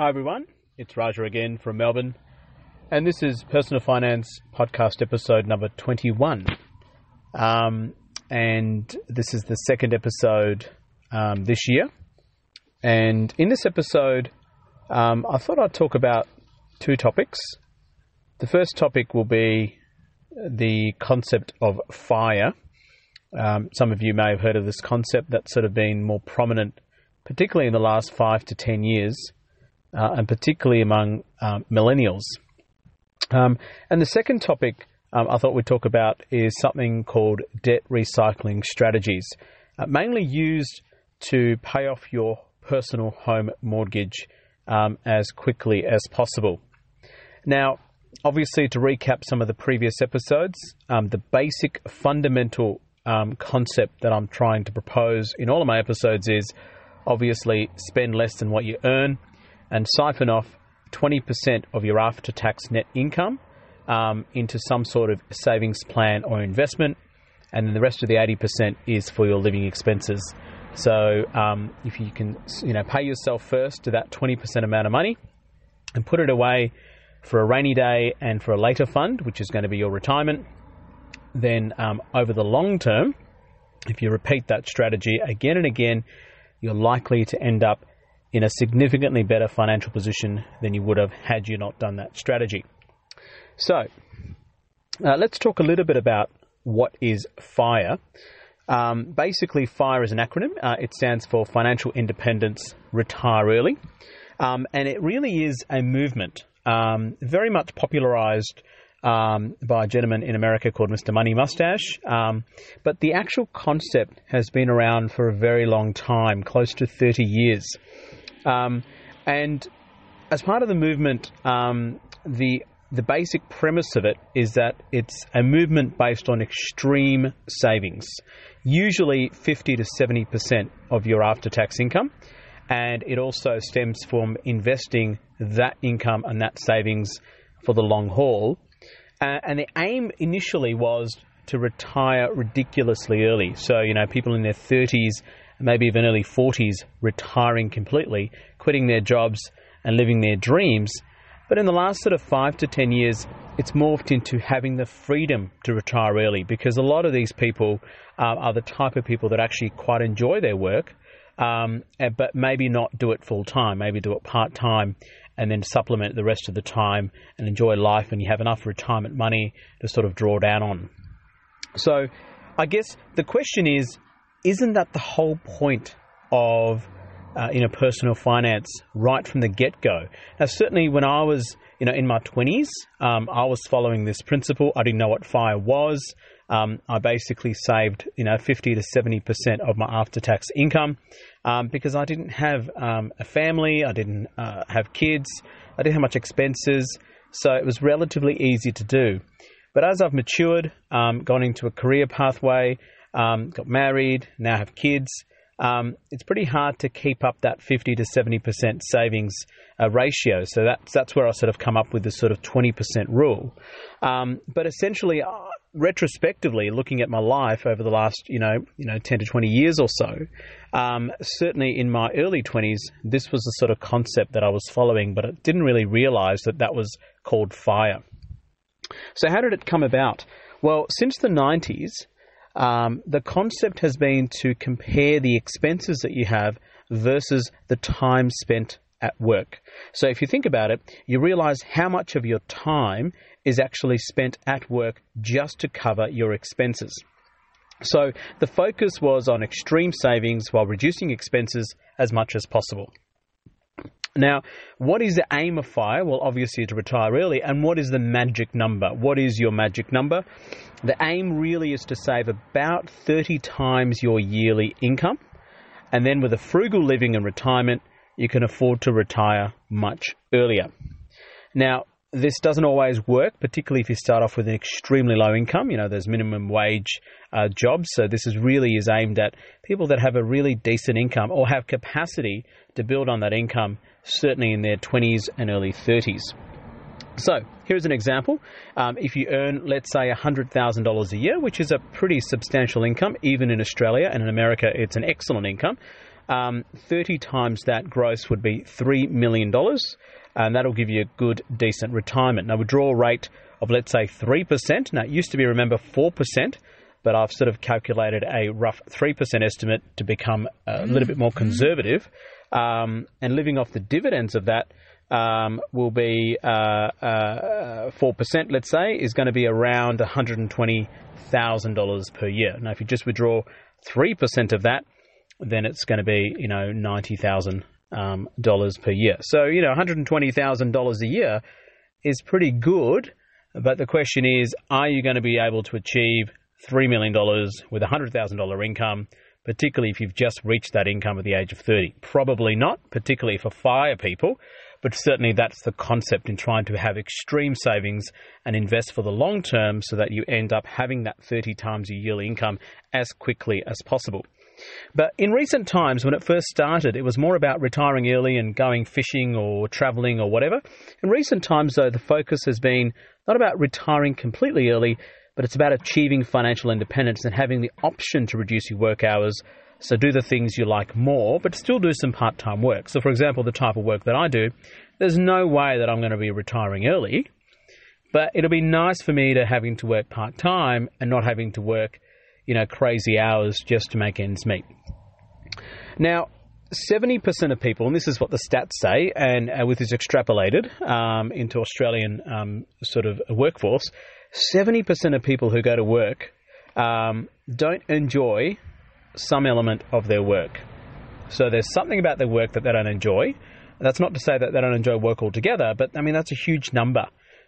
Hi everyone, it's Raja again from Melbourne, and this is Personal Finance Podcast episode number 21. Um, and this is the second episode um, this year. And in this episode, um, I thought I'd talk about two topics. The first topic will be the concept of FIRE. Um, some of you may have heard of this concept that's sort of been more prominent, particularly in the last five to ten years, uh, and particularly among um, millennials. Um, and the second topic um, I thought we'd talk about is something called debt recycling strategies, uh, mainly used to pay off your personal home mortgage um, as quickly as possible. Now, obviously, to recap some of the previous episodes, um, the basic fundamental um, concept that I'm trying to propose in all of my episodes is obviously spend less than what you earn and siphon off 20% of your after tax net income um, into some sort of savings plan or investment, and then the rest of the 80% is for your living expenses. So um, if you can, you know, pay yourself first to that 20% amount of money and put it away for a rainy day and for a later fund, which is going to be your retirement, then um, over the long term, if you repeat that strategy again and again, you're likely to end up in a significantly better financial position than you would have had you not done that strategy. So, uh, let's talk a little bit about what is FIRE. Um, basically, FIRE is an acronym. Uh, it stands for Financial Independence Retire Early. Um, and it really is a movement, um, very much popularized um, by a gentleman in America called Mr. Money Mustache. Um, but the actual concept has been around for a very long time, close to 30 years. Um, and as part of the movement, the the basic premise of it is that it's a movement based on extreme savings, usually 50 to 70% of your after tax income. And it also stems from investing that income and that savings for the long haul. Uh, and the aim initially was to retire ridiculously early. So, you know, people in their 30s, maybe even early 40s, retiring completely, quitting their jobs and living their dreams but in the last sort of five to 10 years, it's morphed into having the freedom to retire early because a lot of these people are the type of people that actually quite enjoy their work, um, but maybe not do it full time, maybe do it part time and then supplement the rest of the time and enjoy life and you have enough retirement money to sort of draw down on. So I guess the question is isn't that the whole point of uh, in personal finance right from the get go. Now, certainly when I was you know in my twenties, um, I was following this principle. I didn't know what fire was. Um, I basically saved you know fifty to seventy percent of my after tax income um, because I didn't have um, a family. I didn't uh, have kids. I didn't have much expenses, so it was relatively easy to do. But as I've matured, um, gone into a career pathway, um, got married, now have kids um, it's pretty hard to keep up that 50 to 70% savings uh, ratio. So that's, that's where I sort of come up with this sort of 20% rule. Um, but essentially, uh, retrospectively, looking at my life over the last, you know, you know, 10 to 20 years or so, um, certainly in my early 20s, this was the sort of concept that I was following, but I didn't really realize that that was called FIRE. So how did it come about? Well, since the 90s, um, the concept has been to compare the expenses that you have versus the time spent at work. So if you think about it, you realize how much of your time is actually spent at work just to cover your expenses. So the focus was on extreme savings while reducing expenses as much as possible. Now, what is the aim of FIRE? Well, obviously to retire early. And what is the magic number? What is your magic number? The aim really is to save about 30 times your yearly income. And then with a frugal living and retirement, you can afford to retire much earlier. Now, this doesn't always work, particularly if you start off with an extremely low income. You know, there's minimum wage uh, jobs, so this is really is aimed at people that have a really decent income or have capacity to build on that income, certainly in their 20s and early 30s. So, here's an example. Um, if you earn, let's say, $100,000 a year, which is a pretty substantial income, even in Australia and in America, it's an excellent income. Um, 30 times that gross would be $3 million and that'll give you a good, decent retirement. Now, withdrawal rate of let's say 3%. Now, it used to be, remember, 4%, but I've sort of calculated a rough 3% estimate to become a little bit more conservative. Um, and living off the dividends of that um, will be uh, uh, 4%, let's say, is going to be around $120,000 per year. Now, if you just withdraw 3% of that, then it's going to be, you know, 90,000 um, dollars per year. So you know, one hundred and twenty thousand dollars a year is pretty good. But the question is, are you going to be able to achieve three million dollars with a hundred thousand dollar income? Particularly if you've just reached that income at the age of 30. Probably not, particularly for fire people, but certainly that's the concept in trying to have extreme savings and invest for the long term so that you end up having that 30 times your yearly income as quickly as possible. But in recent times, when it first started, it was more about retiring early and going fishing or traveling or whatever. In recent times, though, the focus has been not about retiring completely early, but it's about achieving financial independence and having the option to reduce your work hours. So do the things you like more, but still do some part time work. So, for example, the type of work that I do, there's no way that I'm going to be retiring early, but it'll be nice for me to having to work part time and not having to work you know, crazy hours just to make ends meet. Now, 70% of people, and this is what the stats say, and uh, with this extrapolated um, into Australian um, sort of workforce, 70% of people who go to work um, don't enjoy some element of their work. So there's something about their work that they don't enjoy. That's not to say that they don't enjoy work altogether, but I mean, that's a huge number.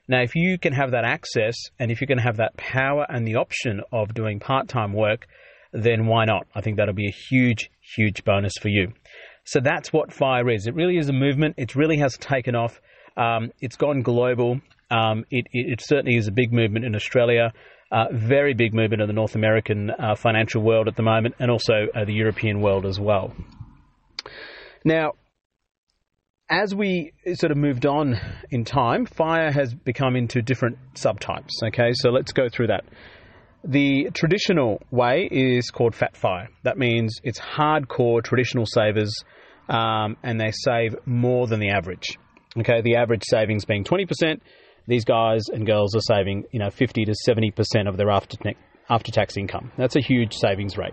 Now, if you can have that access and if you can have that power and the option of doing part time work, then why not? I think that'll be a huge, huge bonus for you. So that's what FIRE is. It really is a movement. It really has taken off. Um, it's gone global. Um, it, it, it, certainly is a big movement in Australia, uh, very big movement in the North American uh, financial world at the moment, and also uh, the European world as well. Now, as we sort of moved on in time, fire has become into different subtypes. Okay, so let's go through that. The traditional way is called fat fire. That means it's hardcore traditional savers, um, and they save more than the average. Okay, the average savings being 20%. These guys and girls are saving, you know, 50 to 70% of their after after tax income. That's a huge savings rate.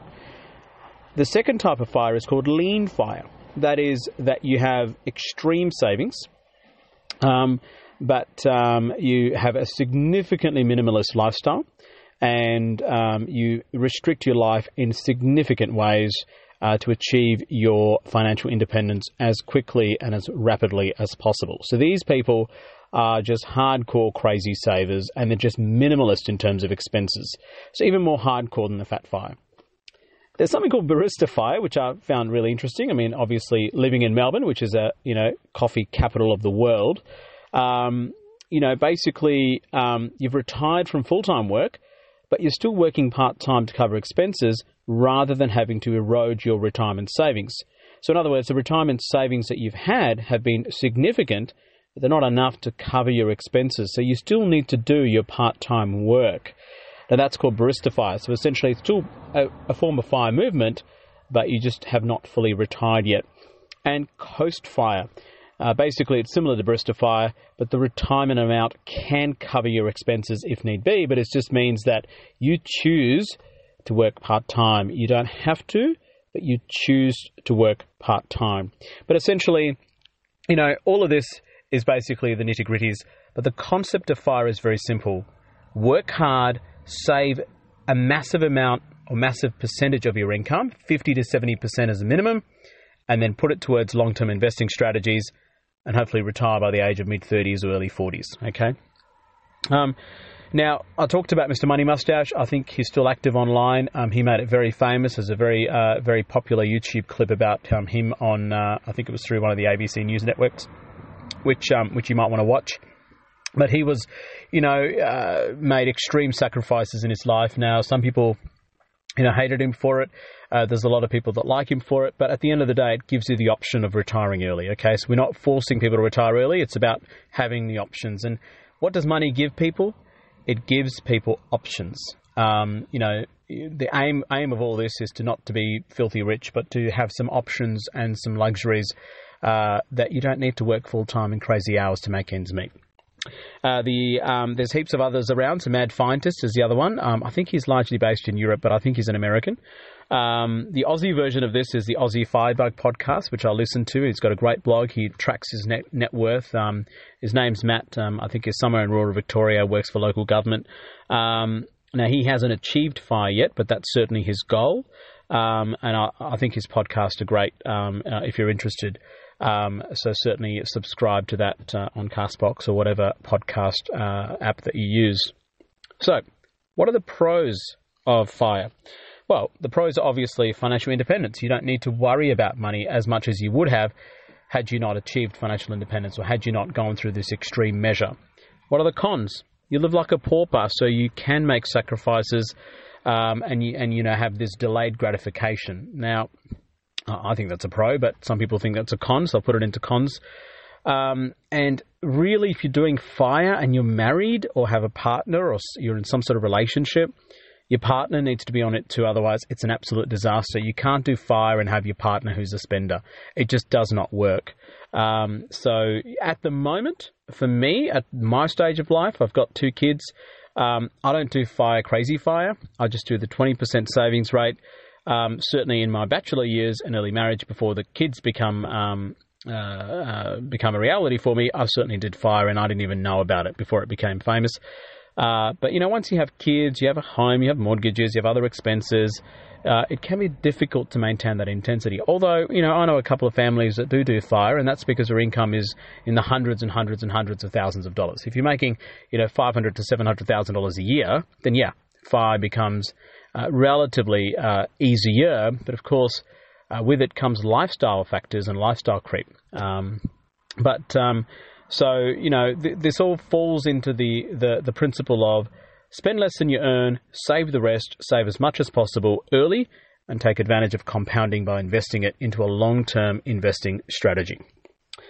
The second type of fire is called lean fire. That is that you have extreme savings, um, but um, you have a significantly minimalist lifestyle, and um, you restrict your life in significant ways uh, to achieve your financial independence as quickly and as rapidly as possible. So these people are just hardcore crazy savers and they're just minimalist in terms of expenses. So even more hardcore than the fat fire. There's something called Barista Fire, which I found really interesting. I mean, obviously, living in Melbourne, which is a you know coffee capital of the world, um, you know, basically um, you've retired from full time work, but you're still working part time to cover expenses rather than having to erode your retirement savings. So, in other words, the retirement savings that you've had have been significant, but they're not enough to cover your expenses. So, you still need to do your part time work. Now that's called barista fire. So essentially, it's still a, a form of fire movement, but you just have not fully retired yet. And coast fire. Uh, basically, it's similar to barista fire, but the retirement amount can cover your expenses if need be. But it just means that you choose to work part time. You don't have to, but you choose to work part time. But essentially, you know, all of this is basically the nitty gritties. But the concept of fire is very simple work hard save a massive amount or massive percentage of your income, 50 to 70% as a minimum, and then put it towards long term investing strategies and hopefully retire by the age of mid 30s or early 40s. Okay? Um, Now, I talked about Mr. Money Mustache. I think he's still active online. Um, he made it very famous. There's a very, uh, very popular YouTube clip about um, him on, uh, I think it was through one of the ABC News networks, which um, which you might want to watch. But he was, you know, uh, made extreme sacrifices in his life. Now, some people, you know, hated him for it. Uh, there's a lot of people that like him for it, but at the end of the day, it gives you the option of retiring early. Okay, so we're not forcing people to retire early. It's about having the options. And what does money give people? It gives people options. Um, you know, the aim aim of all this is to not to be filthy rich, but to have some options and some luxuries uh, that you don't need to work full time and crazy hours to make ends meet. Uh, the um, there's heaps of others around. So Mad Fientist is the other one. Um, I think he's largely based in Europe, but I think he's an American. Um, the Aussie version of this is the Aussie Firebug podcast, which I listen to. He's got a great blog. He tracks his net, net worth. Um, his name's Matt. Um, I think he's somewhere in rural Victoria, works for local government. Um, now, he hasn't achieved fire yet, but that's certainly his goal. And I, I, think his podcasts are great uh, if you're interested. So certainly subscribe to that uh, on Castbox or whatever podcast uh, app that you use. So, what are the pros of fire? Well, the pros are obviously financial independence. You don't need to worry about money as much as you would have had you not achieved financial independence or had you not gone through this extreme measure. What are the cons? You live like a pauper, so you can make sacrifices um, and you and you know have this delayed gratification. Now, I think that's a pro, but some people think that's a con, so I'll put it into cons. Um, and really, if you're doing fire and you're married or have a partner or you're in some sort of relationship, your partner needs to be on it too, otherwise, it's an absolute disaster. You can't do fire and have your partner who's a spender. It just does not work. Um, so, at the moment, for me, at my stage of life, I've got two kids. Um, I don't do fire crazy fire. I just do the 20% savings rate. Um, certainly in my bachelor years and early marriage, before the kids become um, uh, uh, become a reality for me, I certainly did fire, and I didn't even know about it before it became famous. Uh, but you know, once you have kids, you have a home, you have mortgages, you have other expenses. Uh, it can be difficult to maintain that intensity. Although, you know, I know a couple of families that do do fire, and that's because their income is in the hundreds and hundreds and hundreds of thousands of dollars. If you're making, you know, five hundred to seven hundred thousand dollars a year, then yeah, fire becomes relatively uh, easier. But of course, uh, with it comes lifestyle factors and lifestyle creep. Um, but um, so, you know, th- this all falls into the, the, the principle of spend less than you earn, save the rest, save as much as possible early, and take advantage of compounding by investing it into a long term investing strategy.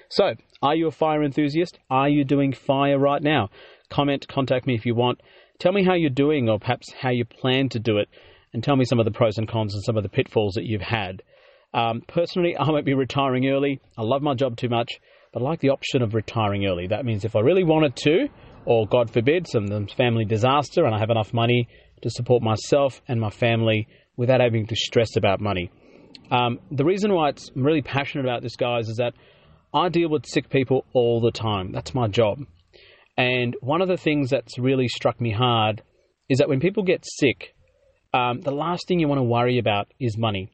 So, are you a fire enthusiast? Are you doing fire right now? Comment, contact me if you want. Tell me how you're doing, or perhaps how you plan to do it, and tell me some of the pros and cons and some of the pitfalls that you've had. Um, personally, I might be retiring early. I love my job too much but I like the option of retiring early. That means if I really wanted to, or God forbid, some family disaster, and I have enough money to support myself and my family without having to stress about money. Um, the reason why I'm really passionate about this, guys, is that I deal with sick people all the time. That's my job. And one of the things that's really struck me hard is that when people get sick, um, the last thing you want to worry about is money.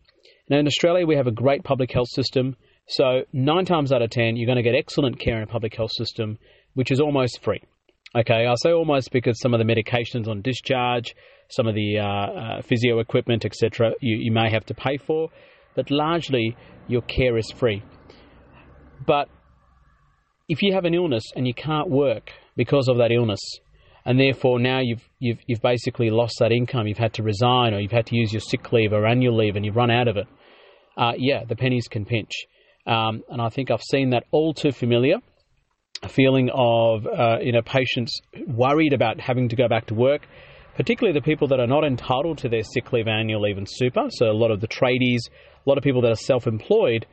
Now, in Australia, we have a great public health system. So, nine times out of ten, you're going to get excellent care in a public health system, which is almost free. Okay, I say almost because some of the medications on discharge, some of the uh, uh, physio equipment, etc., you, you may have to pay for, but largely your care is free. But if you have an illness and you can't work because of that illness, and therefore now you've you've you've basically lost that income, you've had to resign, or you've had to use your sick leave or annual leave, and you've run out of it. Uh, yeah, the pennies can pinch. Um, and I think I've seen that all too familiar. A feeling of uh, you know patients worried about having to go back to work, particularly the people that are not entitled to their sick leave, annual leave, and super. So a lot of the tradies, a lot of people that are self-employed,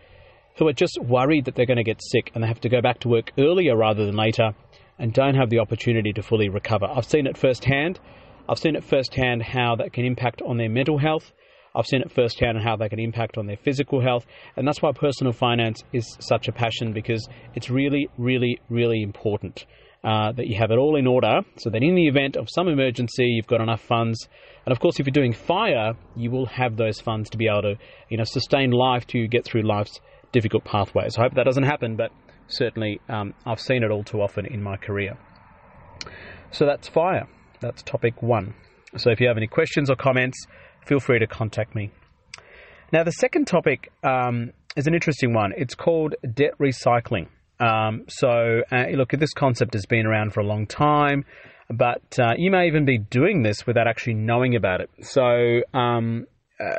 who are just worried that they're going to get sick and they have to go back to work earlier rather than later, and don't have the opportunity to fully recover. I've seen it firsthand. I've seen it firsthand how that can impact on their mental health I've seen it firsthand and how they can impact on their physical health. And that's why personal finance is such a passion because it's really, really, really important uh, that you have it all in order so that in the event of some emergency, you've got enough funds. And of course, if you're doing fire, you will have those funds to be able to, you know, sustain life to get through life's difficult pathways. I hope that doesn't happen, but certainly um, I've seen it all too often in my career. So that's fire. That's topic one. So if you have any questions or comments, feel free to contact me. Now, the second topic um, is an interesting one. It's called debt recycling. Um, so, uh, look, this concept has been around for a long time, but uh, you may even be doing this without actually knowing about it. So, um, uh,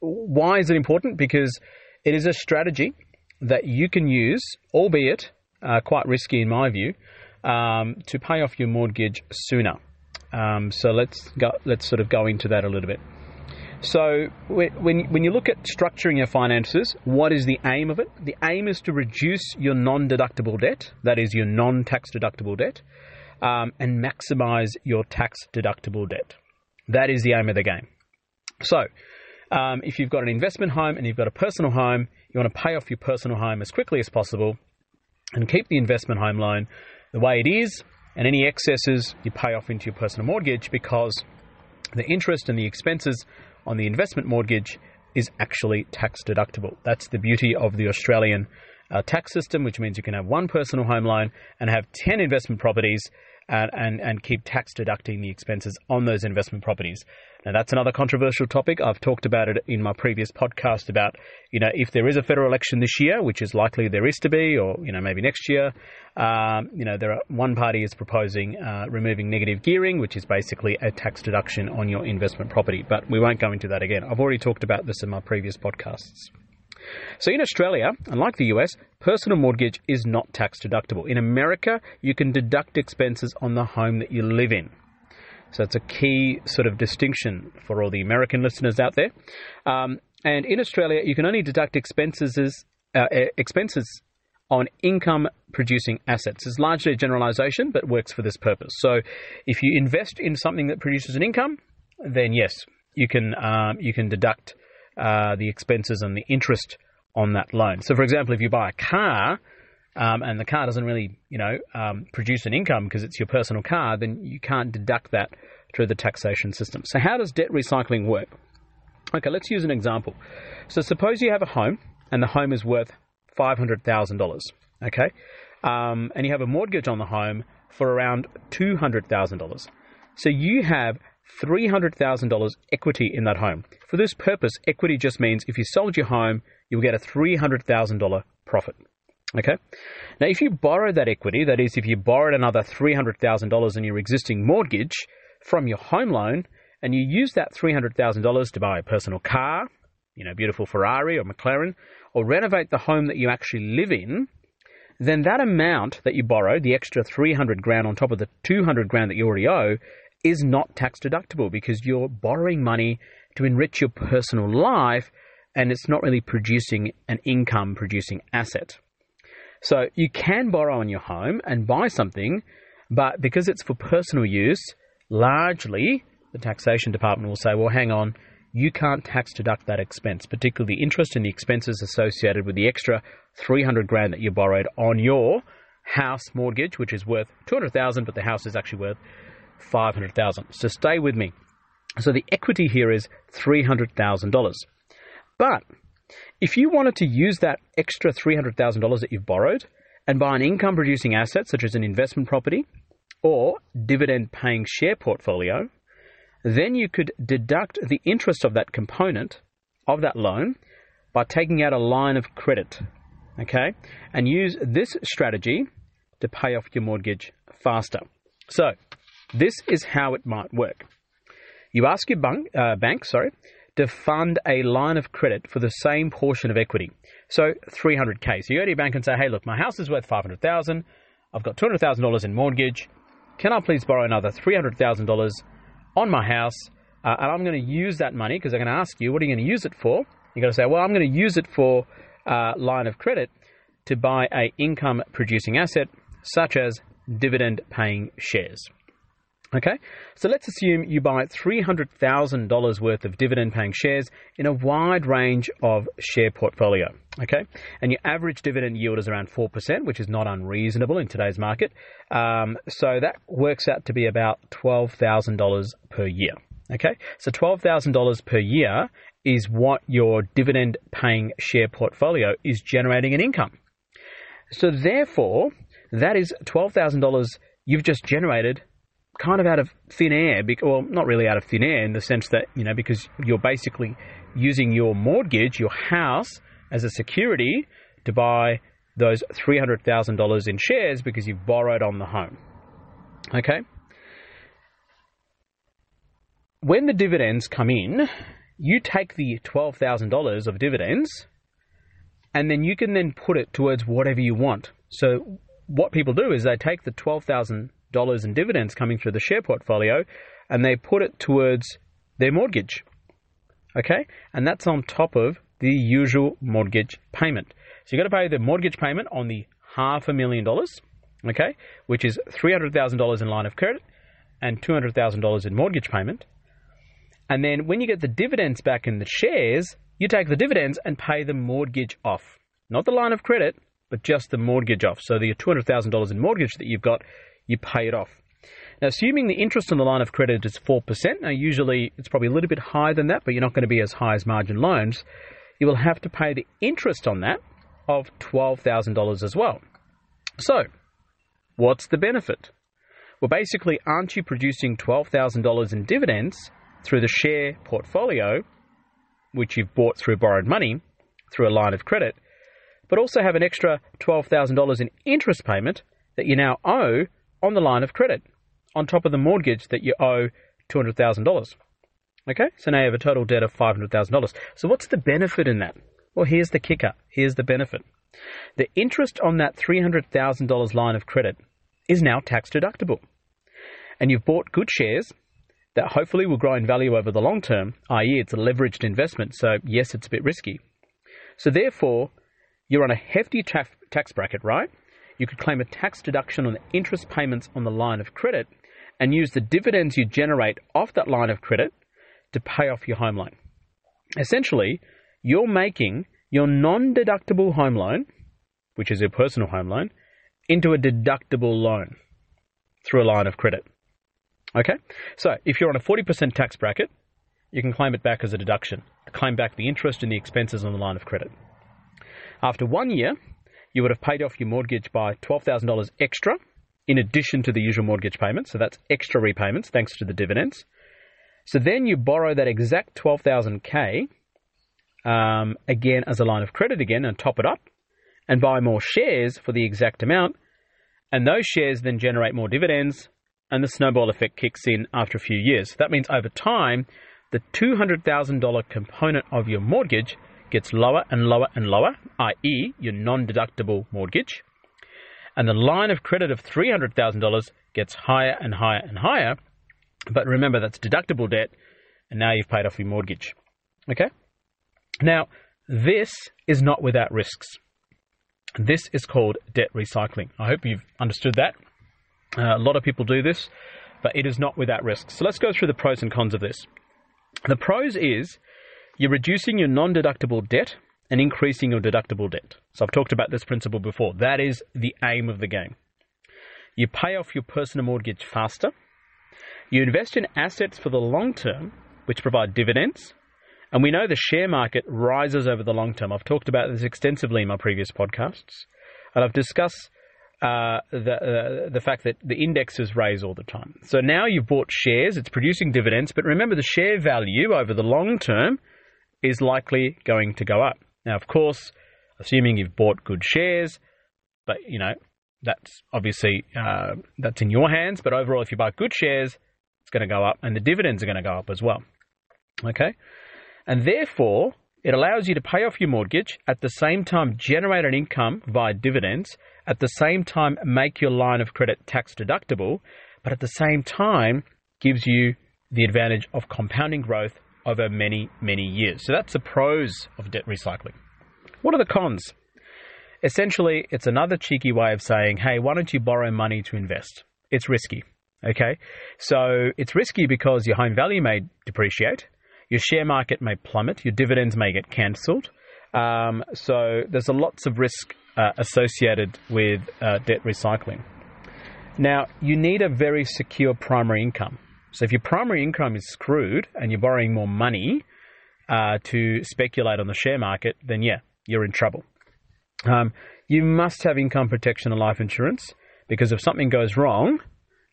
why is it important? Because it is a strategy that you can use, albeit uh, quite risky in my view, um, to pay off your mortgage sooner. Um, so let's go, let's sort of go into that a little bit. So when when you look at structuring your finances, what is the aim of it? The aim is to reduce your non-deductible debt, that is your non-tax deductible debt, um, and maximize your tax deductible debt. That is the aim of the game. So um, if you've got an investment home and you've got a personal home, you want to pay off your personal home as quickly as possible and keep the investment home loan the way it is, and any excesses you pay off into your personal mortgage because the interest and the expenses on the investment mortgage is actually tax deductible. That's the beauty of the Australian uh, tax system, which means you can have one personal home loan and have 10 investment properties and, and, and keep tax deducting the expenses on those investment properties. Now, that's another controversial topic. I've talked about it in my previous podcast about, you know, if there is a federal election this year, which is likely there is to be, or, you know, maybe next year, um, you know, there are, one party is proposing uh, removing negative gearing, which is basically a tax deduction on your investment property. But we won't go into that again. I've already talked about this in my previous podcasts. So in Australia, unlike the US, personal mortgage is not tax deductible. In America, you can deduct expenses on the home that you live in. So it's a key sort of distinction for all the American listeners out there. Um, and in Australia, you can only deduct expenses uh, expenses on income producing assets. It's largely a generalization, but works for this purpose. So if you invest in something that produces an income, then yes, you can um, you can deduct uh, the expenses and the interest on that loan. So, for example, if you buy a car um, and the car doesn't really, you know, um, produce an income because it's your personal car, then you can't deduct that through the taxation system. So, how does debt recycling work? Okay, let's use an example. So, suppose you have a home and the home is worth five hundred thousand dollars. Okay, um, and you have a mortgage on the home for around two hundred thousand dollars. So you have $300,000 equity in that home. For this purpose, equity just means if you sold your home, you'll get a $300,000 profit. Okay? Now, if you borrow that equity, that is, if you borrowed another $300,000 in your existing mortgage from your home loan, and you use that $300,000 to buy a personal car, you know, beautiful Ferrari or McLaren, or renovate the home that you actually live in, then that amount that you borrowed, the extra 300 grand on top of the 200 grand that you already owe, is not tax deductible because you're borrowing money to enrich your personal life and it's not really producing an income producing asset. So you can borrow on your home and buy something, but because it's for personal use, largely the taxation department will say, well, hang on, you can't tax deduct that expense, particularly the interest and the expenses associated with the extra 300 grand that you borrowed on your house mortgage, which is worth 200,000, but the house is actually worth 500,000. So stay with me. So the equity here is $300,000. But if you wanted to use that extra $300,000 that you've borrowed and buy an income producing asset such as an investment property or dividend paying share portfolio, then you could deduct the interest of that component of that loan by taking out a line of credit, okay, and use this strategy to pay off your mortgage faster. So, this is how it might work. You ask your bank, uh, bank sorry, to fund a line of credit for the same portion of equity. So 300k. So you go to your bank and say, "Hey, look, my house is worth 500,000. I've got $200,000 in mortgage. Can I please borrow another $300,000 on my house? Uh, and I'm going to use that money because they're going to ask you, what are you going to use it for? You're going to say, well, I'm going to use it for uh, line of credit to buy a income producing asset such as dividend paying shares. Okay, so let's assume you buy $300,000 worth of dividend paying shares in a wide range of share portfolio. Okay, and your average dividend yield is around 4%, which is not unreasonable in today's market. Um, so that works out to be about $12,000 per year. Okay, so $12,000 per year is what your dividend paying share portfolio is generating in income. So therefore, that is $12,000 you've just generated kind of out of thin air. Well, not really out of thin air in the sense that, you know, because you're basically using your mortgage, your house, as a security to buy those $300,000 in shares because you've borrowed on the home. Okay? When the dividends come in, you take the $12,000 of dividends and then you can then put it towards whatever you want. So what people do is they take the $12,000 in dividends coming through the share portfolio and they put it towards their mortgage. Okay? And that's on top of the usual mortgage payment. So you've got to pay the mortgage payment on the half a million dollars, okay, which is $300,000 in line of credit and $200,000 in mortgage payment. And then when you get the dividends back in the shares, you take the dividends and pay the mortgage off. Not the line of credit, but just the mortgage off. So the $200,000 in mortgage that you've got, you pay it off. Now, assuming the interest on the line of credit is 4%, now usually it's probably a little bit higher than that, but you're not going to be as high as margin loans, you will have to pay the interest on that of $12,000 as well. So, what's the benefit? Well, basically, aren't you producing $12,000 in dividends through the share portfolio, which you've bought through borrowed money, through a line of credit, but also have an extra $12,000 in interest payment that you now owe on the line of credit, on top of the mortgage that you owe $200,000. Okay, so now you have a total debt of $500,000. So, what's the benefit in that? Well, here's the kicker. Here's the benefit. The interest on that $300,000 line of credit is now tax deductible. And you've bought good shares that hopefully will grow in value over the long term, i.e., it's a leveraged investment, so yes, it's a bit risky. So, therefore, you're on a hefty tax bracket, right? You could claim a tax deduction on the interest payments on the line of credit and use the dividends you generate off that line of credit to pay off your home loan. Essentially, you're making your non deductible home loan, which is your personal home loan, into a deductible loan through a line of credit. Okay? So if you're on a 40% tax bracket, you can claim it back as a deduction, claim back the interest and the expenses on the line of credit. After one year, you would have paid off your mortgage by $12,000 extra in addition to the usual mortgage payments. So that's extra repayments thanks to the dividends. So then you borrow that exact 12,000K um, again as a line of credit again and top it up and buy more shares for the exact amount. And those shares then generate more dividends and the snowball effect kicks in after a few years. That means over time, the $200,000 component of your mortgage gets lower and lower and lower, i.e., your non deductible mortgage. And the line of credit of $300,000 gets higher and higher and higher. But remember, that's deductible debt, and now you've paid off your mortgage. Okay? Now, this is not without risks. This is called debt recycling. I hope you've understood that. Uh, a lot of people do this, but it is not without risks. So let's go through the pros and cons of this. The pros is you're reducing your non deductible debt and increasing your deductible debt. So I've talked about this principle before. That is the aim of the game. You pay off your personal mortgage faster. You invest in assets for the long term, which provide dividends and we know the share market rises over the long term. I've talked about this extensively in my previous podcasts. And I've discussed uh, the, uh, the fact that the indexes raise all the time. So now you've bought shares, it's producing dividends, but remember the share value over the long term is likely going to go up. Now, of course, assuming you've bought good shares, but you know, that's obviously uh, that's in your hands. But overall, if you buy good shares, it's going to go up, and the dividends are going to go up as well. Okay, and therefore it allows you to pay off your mortgage at the same time generate an income via dividends, at the same time make your line of credit tax deductible, but at the same time gives you the advantage of compounding growth over many, many years. So that's the pros of debt recycling. What are the cons? Essentially, it's another cheeky way of saying, hey, why don't you borrow money to invest? It's risky. Okay. So it's risky because your home value may depreciate your share market may plummet, your dividends may get cancelled. Um, so there's a lots of risk uh, associated with uh, debt recycling. Now, you need a very secure primary income. So if your primary income is screwed and you're borrowing more money uh, to speculate on the share market, then yeah, you're in trouble. Um, you must have income protection and life insurance because if something goes wrong,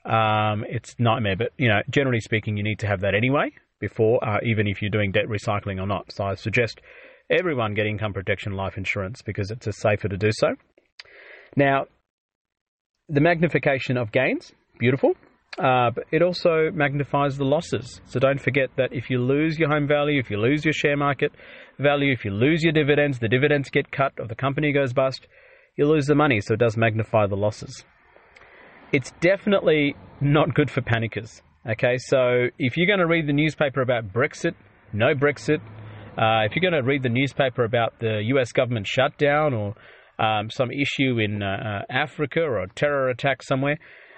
um, it's nightmare. But you know, generally speaking, you need to have that anyway before, uh, even if you're doing debt recycling or not. So I suggest everyone get income protection life insurance because it's safer to do so. Now, the magnification of gains, beautiful. Uh, but it also magnifies the losses. So don't forget that if you lose your home value, if you lose your share market value, if you lose your dividends, the dividends get cut or the company goes bust, you lose the money. So it does magnify the losses. It's definitely not good for panickers. Okay, so if you're going to read the newspaper about Brexit, no Brexit. Uh, if you're going to read the newspaper about the US government shutdown or um, some issue in uh, uh, Africa or a terror attack somewhere,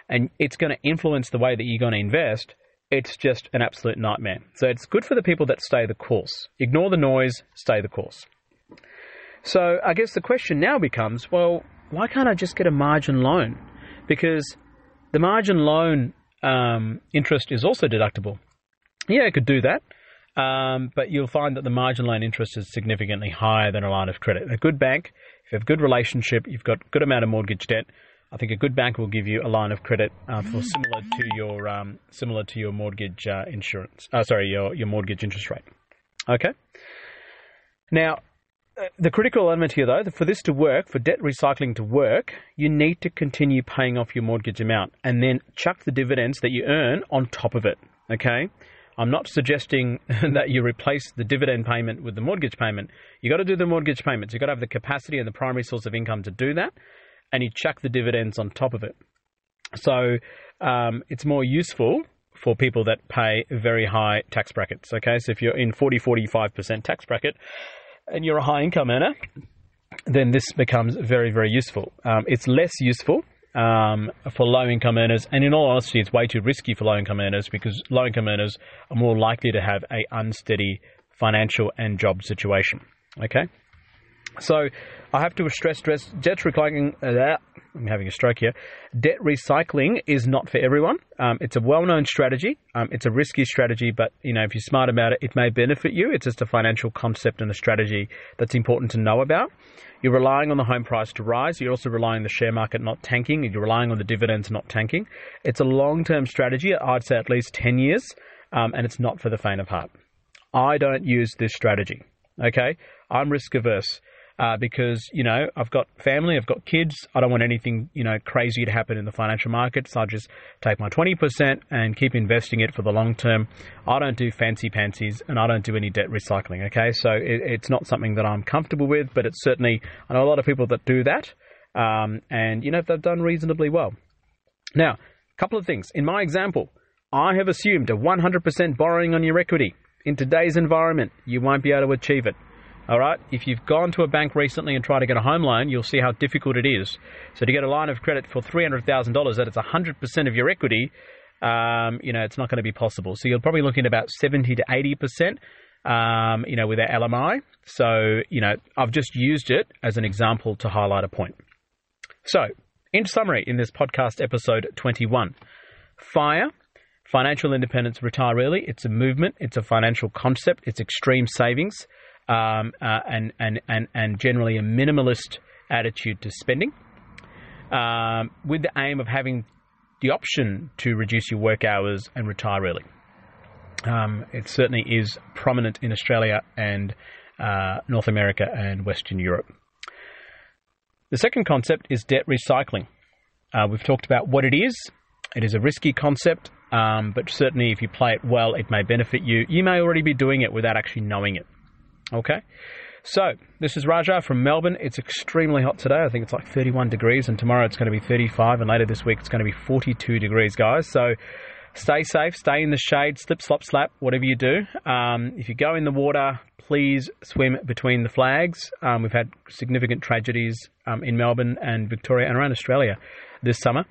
and it's going to influence the way that you're going to invest, it's just an absolute nightmare. So it's good for the people that stay the course. Ignore the noise, stay the course. So I guess the question now becomes well, why can't I just get a margin loan? Because the margin loan um, interest is also deductible. Yeah, I could do that. Um, but you'll find that the margin loan interest is significantly higher than a line of credit. A good bank, if you have a good relationship, you've got a good amount of mortgage debt, I think a good bank will give you a line of credit uh, for mm. similar to your um, similar to your mortgage uh, insurance. Uh, sorry, your your mortgage interest rate. Okay. Now, uh, the critical element here, though, for this to work, for debt recycling to work, you need to continue paying off your mortgage amount and then chuck the dividends that you earn on top of it. Okay. I'm not suggesting that you replace the dividend payment with the mortgage payment. You've got to do the mortgage payments. You've got to have the capacity and the primary source of income to do that and you chuck the dividends on top of it. So um, it's more useful for people that pay very high tax brackets. Okay, so if you're in 40, 45% tax bracket and you're a high income earner, then this becomes very, very useful. Um, it's less useful um, for low income earners, and in all honesty, it's way too risky for low income earners because low income earners are more likely to have a unsteady financial and job situation. Okay, so I have to stress, stress debt recycling. Uh, I'm having a stroke here. Debt recycling is not for everyone. Um, it's a well-known strategy. Um, it's a risky strategy, but you know if you're smart about it, it may benefit you. It's just a financial concept and a strategy that's important to know about. You're relying on the home price to rise. You're also relying on the share market not tanking. You're relying on the dividends not tanking. It's a long-term strategy. I'd say at least 10 years, um, and it's not for the faint of heart. I don't use this strategy. Okay, I'm risk averse uh, because you know I've got family, I've got kids. I don't want anything you know crazy to happen in the financial markets. I just take my twenty percent and keep investing it for the long term. I don't do fancy pansies and I don't do any debt recycling. Okay, so it, it's not something that I'm comfortable with, but it's certainly I know a lot of people that do that, um, and you know they've done reasonably well. Now, a couple of things. In my example, I have assumed a 100% borrowing on your equity. In today's environment, you won't be able to achieve it. All right. If you've gone to a bank recently and tried to get a home loan, you'll see how difficult it is. So to get a line of credit for three hundred thousand dollars, that it's hundred percent of your equity, um, you know, it's not going to be possible. So you're probably looking at about seventy to eighty percent, um, you know, with our LMI. So you know, I've just used it as an example to highlight a point. So, in summary, in this podcast episode twenty-one, fire. Financial independence, retire early. It's a movement. It's a financial concept. It's extreme savings um, uh, and, and, and, and generally a minimalist attitude to spending, um, with the aim of having the option to reduce your work hours and retire early. Um, it certainly is prominent in Australia and uh, North America and Western Europe. The second concept is debt recycling. Uh, we've talked about what it is. It is a risky concept, um, but certainly if you play it well, it may benefit you. You may already be doing it without actually knowing it. Okay. So, this is Raja from Melbourne. It's extremely hot today. I think it's like 31 degrees, and tomorrow it's going to be 35, and later this week it's going to be 42 degrees, guys. So, stay safe, stay in the shade, slip, slop, slap, whatever you do. Um, if you go in the water, please swim between the flags. Um, we've had significant tragedies um, in Melbourne and Victoria and around Australia this summer.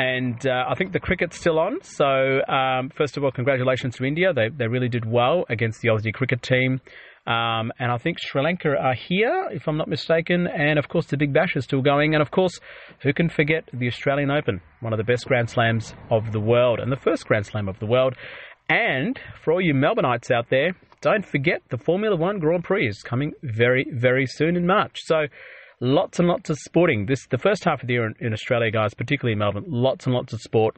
And uh, I think the cricket's still on. So, um, first of all, congratulations to India. They, they really did well against the Aussie cricket team. Um, and I think Sri Lanka are here, if I'm not mistaken. And of course, the Big Bash is still going. And of course, who can forget the Australian Open, one of the best Grand Slams of the world, and the first Grand Slam of the world. And for all you Melbourneites out there, don't forget the Formula One Grand Prix is coming very, very soon in March. So, lots and lots of sporting. This the first half of the year in, in Australia, guys, particularly in Melbourne. Lots and lots of sport.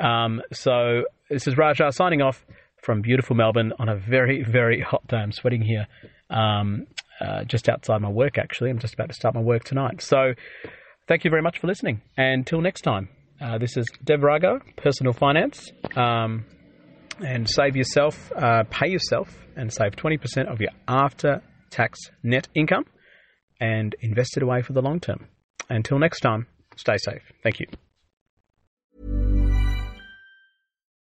Um, so this is Raja signing off from beautiful Melbourne on a very very hot day. I'm sweating here, um, uh, just outside my work. Actually, I'm just about to start my work tonight. So thank you very much for listening. And until next time, uh, this is Dev Rago, Personal Finance. Um, and save yourself, uh, pay yourself, and save 20% of your after tax net income and invest it away for the long term. Until next time, stay safe. Thank you.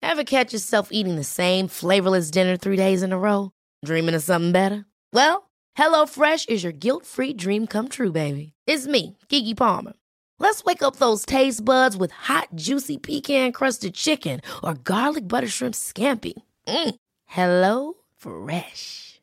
Ever catch yourself eating the same flavorless dinner three days in a row? Dreaming of something better? Well, HelloFresh is your guilt free dream come true, baby. It's me, Keke Palmer. Let's wake up those taste buds with hot, juicy pecan crusted chicken or garlic butter shrimp scampi. Mm. Hello Fresh.